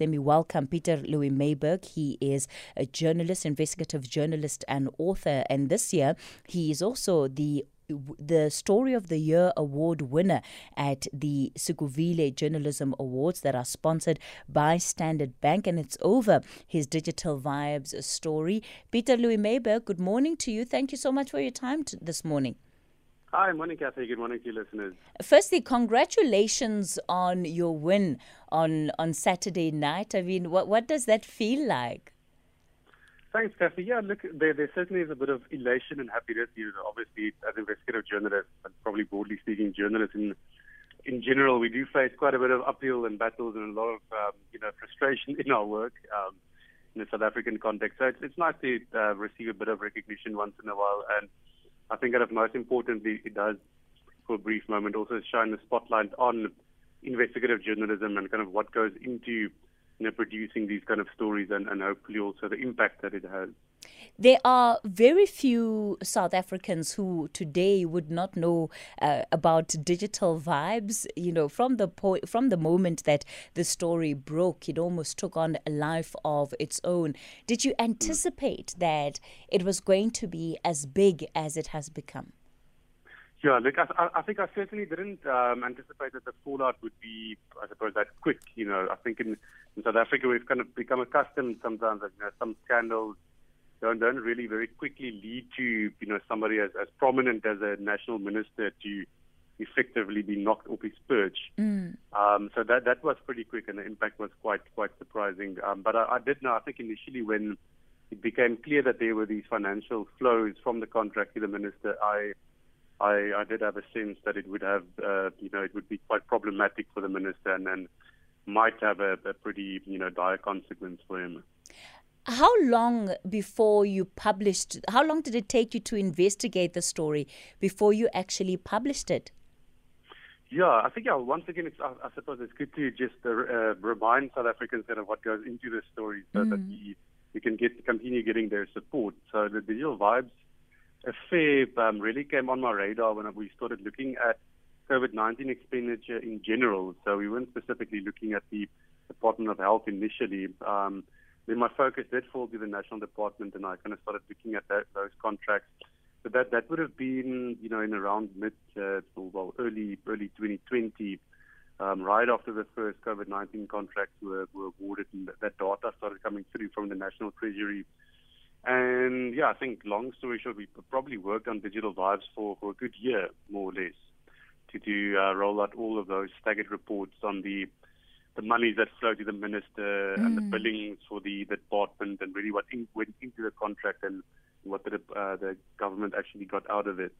Let me welcome Pieter-Louis Myburgh. He is a journalist, investigative journalist, and author. And this year, he is also the the Story of the Year award winner at the Sikuvile Journalism Awards that are sponsored by Standard Bank. And it's over his Digital Vibes story. Pieter-Louis Myburgh, good morning to you. Thank you so much for your time t- this morning. Hi, morning, Kathy. Good morning to you, listeners. Firstly, congratulations on your win on on Saturday night. I mean, what what does that feel like? Thanks, Kathy. Yeah, look, there, there certainly is a bit of elation and happiness. You know, obviously, as investigative journalists, and probably broadly speaking, journalists in in general, we do face quite a bit of uphill and battles and a lot of um, you know frustration in our work um, in the South African context. So it's, it's nice to uh, receive a bit of recognition once in a while and I think that most importantly, it does, for a brief moment, also shine the spotlight on investigative journalism and kind of what goes into you know, producing these kind of stories and, and hopefully also the impact that it has. There are very few South Africans who today would not know uh, about digital vibes. You know, from the po- from the moment that the story broke, it almost took on a life of its own. Did you anticipate that it was going to be as big as it has become? Yeah, look, I, I think I certainly didn't um, anticipate that the fallout would be, I suppose, that quick. You know, I think in, in South Africa we've kind of become accustomed sometimes that you know some scandals don't don't really very quickly lead to you know somebody as, as prominent as a national minister to effectively be knocked off his perch. Mm. Um, so that that was pretty quick, and the impact was quite quite surprising. Um, but I, I did know, I think initially when it became clear that there were these financial flows from the contract to the minister, I I, I did have a sense that it would have, uh, you know, it would be quite problematic for the minister and, and might have a, a pretty, you know, dire consequence for him. How long before you published, how long did it take you to investigate the story before you actually published it? Yeah, I think yeah, once again, it's, I, I suppose it's good to just uh, uh, remind South Africans kind of what goes into the story so mm. that we, we can get continue getting their support. So the digital vibes affair um, really came on my radar when we started looking at COVID-19 expenditure in general. So we weren't specifically looking at the Department of Health initially. Um, then my focus did fall to the National Department, and I kind of started looking at that, those contracts. So that that would have been, you know, in around mid, uh, well, early early 2020, um, right after the first COVID-19 contracts were, were awarded, and that, data started coming through from the National Treasury. And yeah, I think long story short, we probably worked on digital vibes for, for a good year, more or less, to to uh, roll out all of those staggered reports on the the monies that flow to the minister mm. and the mm. billings for the, the department and really what in, went into the contract and what the uh, the government actually got out of it.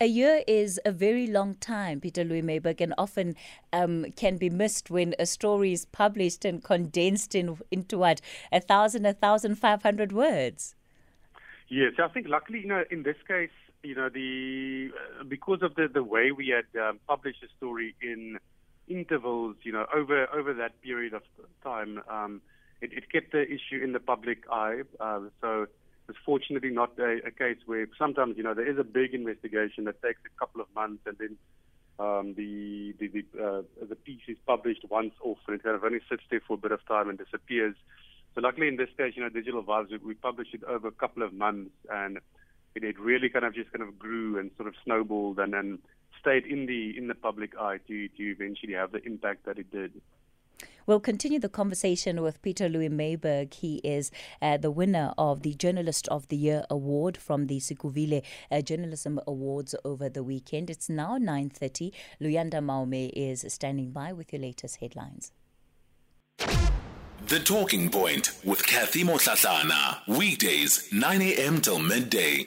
A year is a very long time, Pieter-Louis Myburgh, and often um, can be missed when a story is published and condensed in, into what a thousand, a thousand five hundred words. Yes, I think luckily, you know, in this case, you know, the uh, because of the the way we had um, published the story in intervals, you know, over over that period of time, um, it, it kept the issue in the public eye. Uh, so it's fortunately not a, a, case where sometimes you know there is a big investigation that takes a couple of months and then um, the the the, uh, the piece is published once off and it kind of only sits there for a bit of time and disappears. So luckily in this case, you know, Digital Vibes, we published it over a couple of months and it, it really kind of just kind of grew and sort of snowballed and then stayed in the in the public eye to to eventually have the impact that it did. We'll continue the conversation with Pieter-Louis Myburgh. He is uh, the winner of the Journalist of the Year award from the Sikuvile uh, Journalism Awards over the weekend. It's now 9.30. Luyanda Maume is standing by with your latest headlines. The Talking Point with Kathy Motlatlana. Weekdays, 9 a.m. till midday.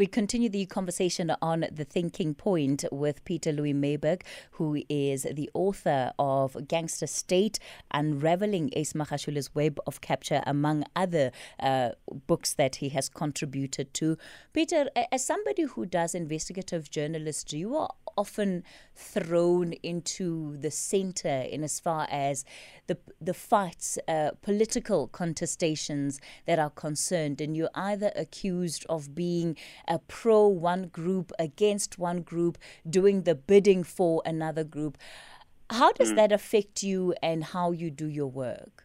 We continue the conversation on the thinking point with Pieter-Louis Myburgh, who is the author of Gangster State, Unraveling Ace Magashule's Web of Capture, among other uh, books that he has contributed to. Peter, as somebody who does investigative journalism, you are often thrown into the center in as far as the the fights, uh, political contestations that are concerned, and you're either accused of being a pro one group against one group, doing the bidding for another group. How does mm. that affect you and how you do your work?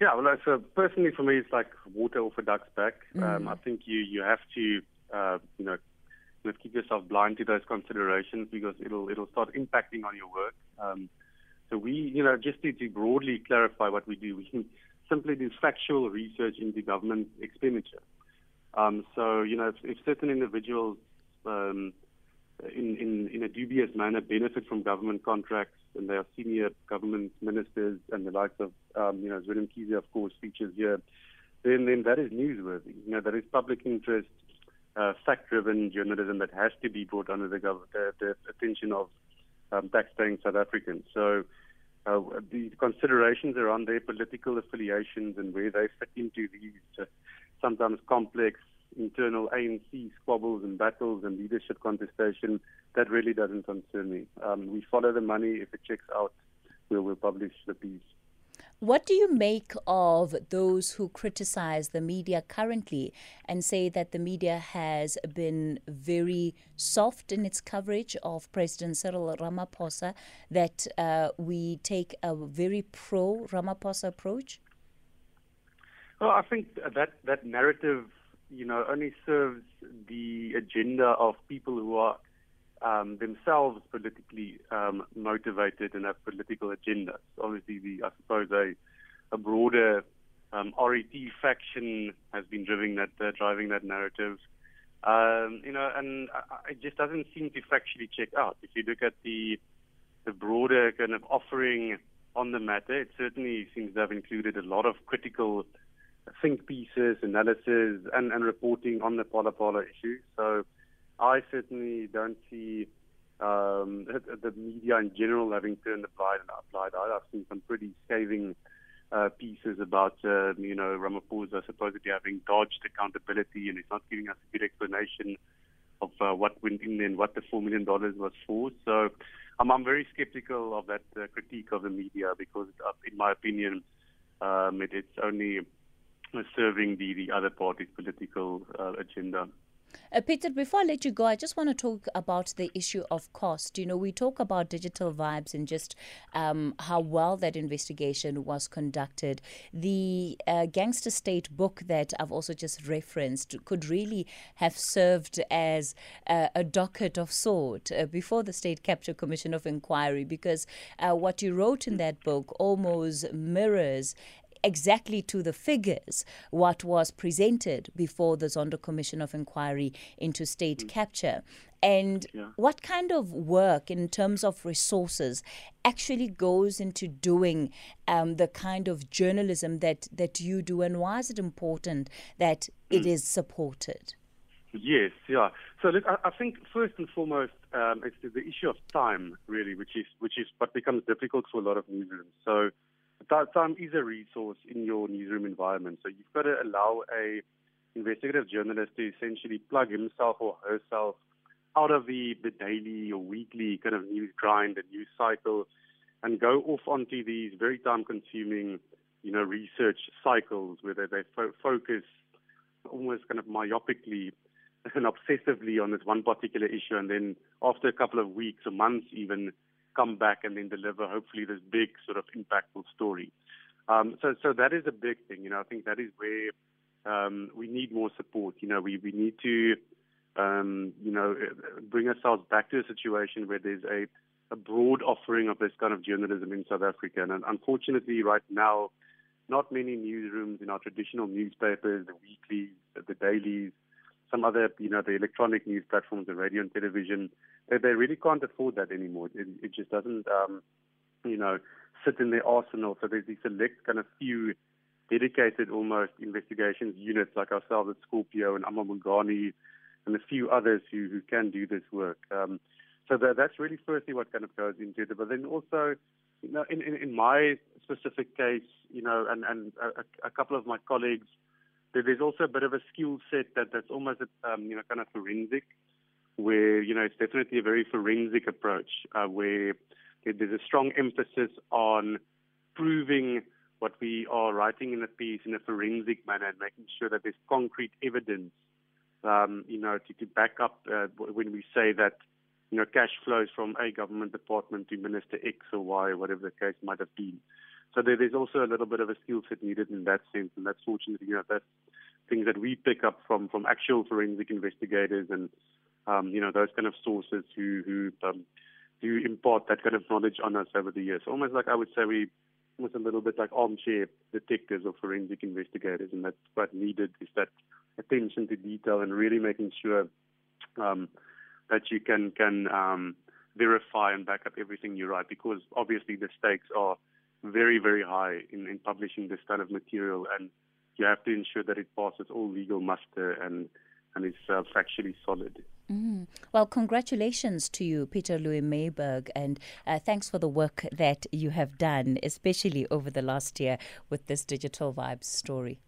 Yeah, well, so personally for me, it's like water off a duck's back. Mm. Um, I think you you have to, uh, you know, keep yourself blind to those considerations because it'll it'll start impacting on your work. Um, so we, you know, just to, to broadly clarify what we do, we simply do factual research into government expenditure. Um, so, you know, if, if certain individuals um, in, in, in a dubious manner benefit from government contracts and they are senior government ministers and the likes of, um, you know, Zweli Mkhize, of course, features here, then, then that is newsworthy. You know, that is public interest, uh, fact-driven journalism that has to be brought under the, gov- the, the attention of um, tax-paying South Africans. So uh, the considerations around their political affiliations and where they fit into these uh, sometimes complex internal ANC squabbles and battles and leadership contestation, that really doesn't concern me. Um, we follow the money. If it checks out, we'll, we'll publish the piece. What do you make of those who criticize the media currently and say that the media has been very soft in its coverage of President Cyril Ramaphosa, that uh, we take a very pro Ramaphosa approach? Well, I think that, that narrative, you know, only serves the agenda of people who are um, themselves politically um, motivated and have political agendas. Obviously, the, I suppose a, a broader um, RET faction has been driving that uh, driving that narrative. Um, you know, and it just doesn't seem to factually check out. If you look at the the broader kind of offering on the matter, it certainly seems to have included a lot of critical think pieces, analysis, and, and reporting on the Phala Phala issue. So I certainly don't see um, the media in general having turned a blind, eye. I've seen some pretty scathing uh, pieces about, uh, you know, Ramaphosa supposedly having dodged accountability and he's not giving us a good explanation of uh, what went in and what the $4 million was for. So um, I'm very skeptical of that uh, critique of the media because, uh, in my opinion, um, it, it's only serving the, the other party's political uh, agenda. Uh, Peter, before I let you go, I just want to talk about the issue of cost. You know, we talk about digital vibes and just um, how well that investigation was conducted. The uh, Gangster State book that I've also just referenced could really have served as uh, a docket of sort uh, before the State Capture Commission of Inquiry because uh, what you wrote in that book almost mirrors exactly to the figures what was presented before the Zondo Commission of Inquiry into state mm. capture. And yeah. what kind of work in terms of resources actually goes into doing um, the kind of journalism that, that you do, and why is it important that mm. it is supported? Yes, yeah. So look, I, I think first and foremost, um, it's the, the, issue of time, really, which is which is what becomes difficult for a lot of newsrooms. So time is a resource in your newsroom environment. So you've got to allow a investigative journalist to essentially plug himself or herself out of the, the daily or weekly kind of news grind and news cycle and go off onto these very time consuming, you know, research cycles where they, they fo- focus almost kind of myopically and obsessively on this one particular issue and then after a couple of weeks or months even come back and then deliver hopefully this big sort of impactful story. Um, so, so that is a big thing. You know, I think that is where um, we need more support. You know, we, we need to, um, you know, bring ourselves back to a situation where there's a, a broad offering of this kind of journalism in South Africa. And unfortunately, right now, not many newsrooms in our traditional newspapers, the weeklies, the dailies, some other, you know, the electronic news platforms, the radio and television, they, they really can't afford that anymore. It, it just doesn't, um, you know, sit in their arsenal. So there's these select kind of few dedicated almost investigations units like ourselves at Scorpio and amaBhungane and a few others who, who can do this work. Um, so that, that's really firstly what kind of goes into it. But then also, you know, in, in, in my specific case, you know, and, and a, a couple of my colleagues, there's also a bit of a skill set that, that's almost, um, you know, kind of forensic where you know it's definitely a very forensic approach uh, where there's a strong emphasis on proving what we are writing in a piece in a forensic manner and making sure that there's concrete evidence, um, you know, to, to back up uh, when we say that you know, cash flows from a government department to Minister X or Y, or whatever the case might have been. So there, there's also a little bit of a skill set needed in that sense, and that's fortunately, you know, that's things that we pick up from from actual forensic investigators and um, you know those kind of sources who who um, do impart that kind of knowledge on us over the years. Almost like I would say we almost a little bit like armchair detectives or forensic investigators, and that's quite needed is that attention to detail and really making sure um, that you can can um, verify and back up everything you write because obviously the stakes are very very high in, in publishing this kind of material and you have to ensure that it passes all legal muster and and is uh, factually solid. Mm. Well, congratulations to you, Pieter-Louis Myburgh, and uh, thanks for the work that you have done, especially over the last year with this Digital Vibes story.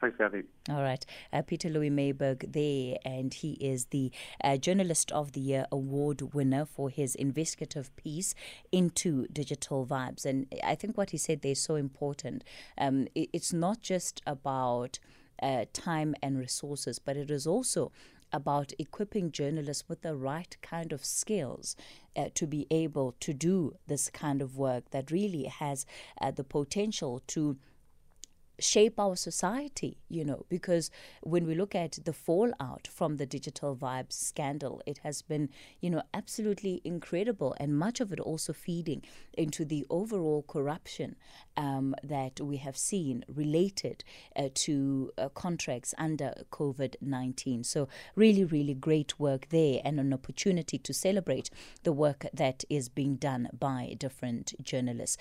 Thanks, Kathy. All right. Uh, Pieter-Louis Myburgh there, and he is the uh, Journalist of the Year award winner for his investigative piece into digital vibes. And I think what he said there is so important. Um, it, it's not just about uh, time and resources, but it is also about equipping journalists with the right kind of skills uh, to be able to do this kind of work that really has uh, the potential to shape our society, you know, because when we look at the fallout from the digital vibes scandal, it has been, you know, absolutely incredible, and much of it also feeding into the overall corruption um, that we have seen related uh, to uh, contracts under COVID 19. So, really, really great work there, and an opportunity to celebrate the work that is being done by different journalists.